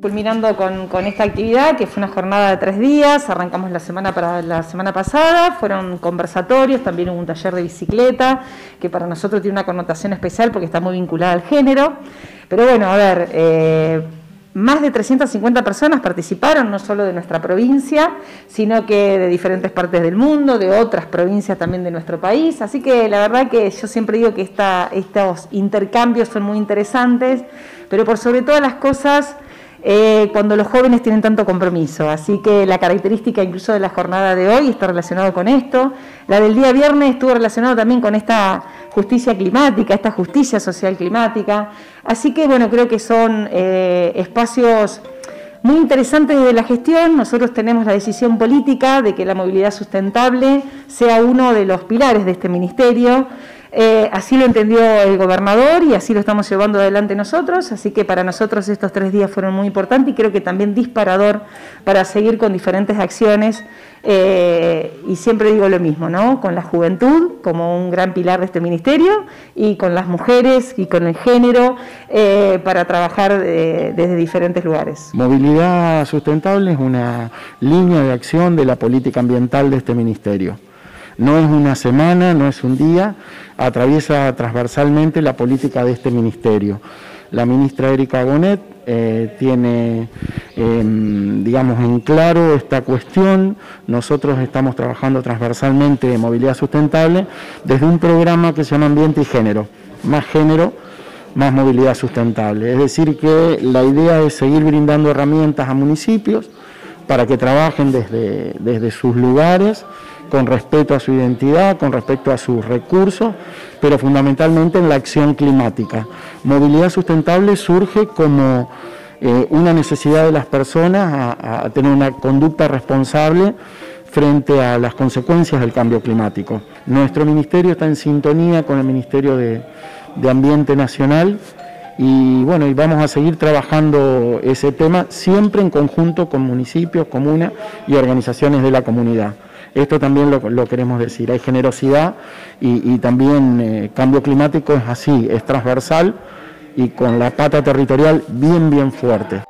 Culminando con, esta actividad, que fue una jornada de tres días, arrancamos la semana, para, la semana pasada, fueron conversatorios, también hubo un taller de bicicleta, que para nosotros tiene una connotación especial porque está muy vinculada al género. Pero bueno, a ver, eh, más de 350 personas participaron, no solo de nuestra provincia, sino que de diferentes partes del mundo, de otras provincias también de nuestro país. Así que la verdad que yo siempre digo que esta, estos intercambios son muy interesantes, pero por sobre todas las cosas eh, cuando los jóvenes tienen tanto compromiso. Así que la característica incluso de la jornada de hoy está relacionada con esto. La del día viernes estuvo relacionada también con esta justicia climática, esta justicia social climática. Así que bueno, creo que son eh, espacios muy interesantes de la gestión. Nosotros tenemos la decisión política de que la movilidad sustentable sea uno de los pilares de este ministerio. Eh, así lo entendió el gobernador y así lo estamos llevando adelante nosotros, así que para nosotros estos tres días fueron muy importantes y creo que también disparador para seguir con diferentes acciones eh, y siempre digo lo mismo, ¿no? Con la juventud como un gran pilar de este ministerio y con las mujeres y con el género eh, para trabajar desde diferentes lugares. Movilidad sustentable es una línea de acción de la política ambiental de este ministerio. No es una semana, no es un día, atraviesa transversalmente la política de este ministerio. La ministra Erika Bonet eh, tiene, em, digamos, en claro esta cuestión. Nosotros estamos trabajando transversalmente en movilidad sustentable desde un programa que se llama Ambiente y Género. Más género, más movilidad sustentable. Es decir, que la idea es seguir brindando herramientas a municipios para que trabajen desde, desde sus lugares con respeto a su identidad, con respecto a sus recursos, pero fundamentalmente en la acción climática. Movilidad sustentable surge como eh, una necesidad de las personas a, tener una conducta responsable frente a las consecuencias del cambio climático. Nuestro ministerio está en sintonía con el Ministerio de, de Ambiente Nacional y bueno, y vamos a seguir trabajando ese tema siempre en conjunto con municipios, comunas y organizaciones de la comunidad. Esto también lo, queremos decir, hay generosidad y, también eh, cambio climático es así, es transversal y con la pata territorial bien, bien fuerte.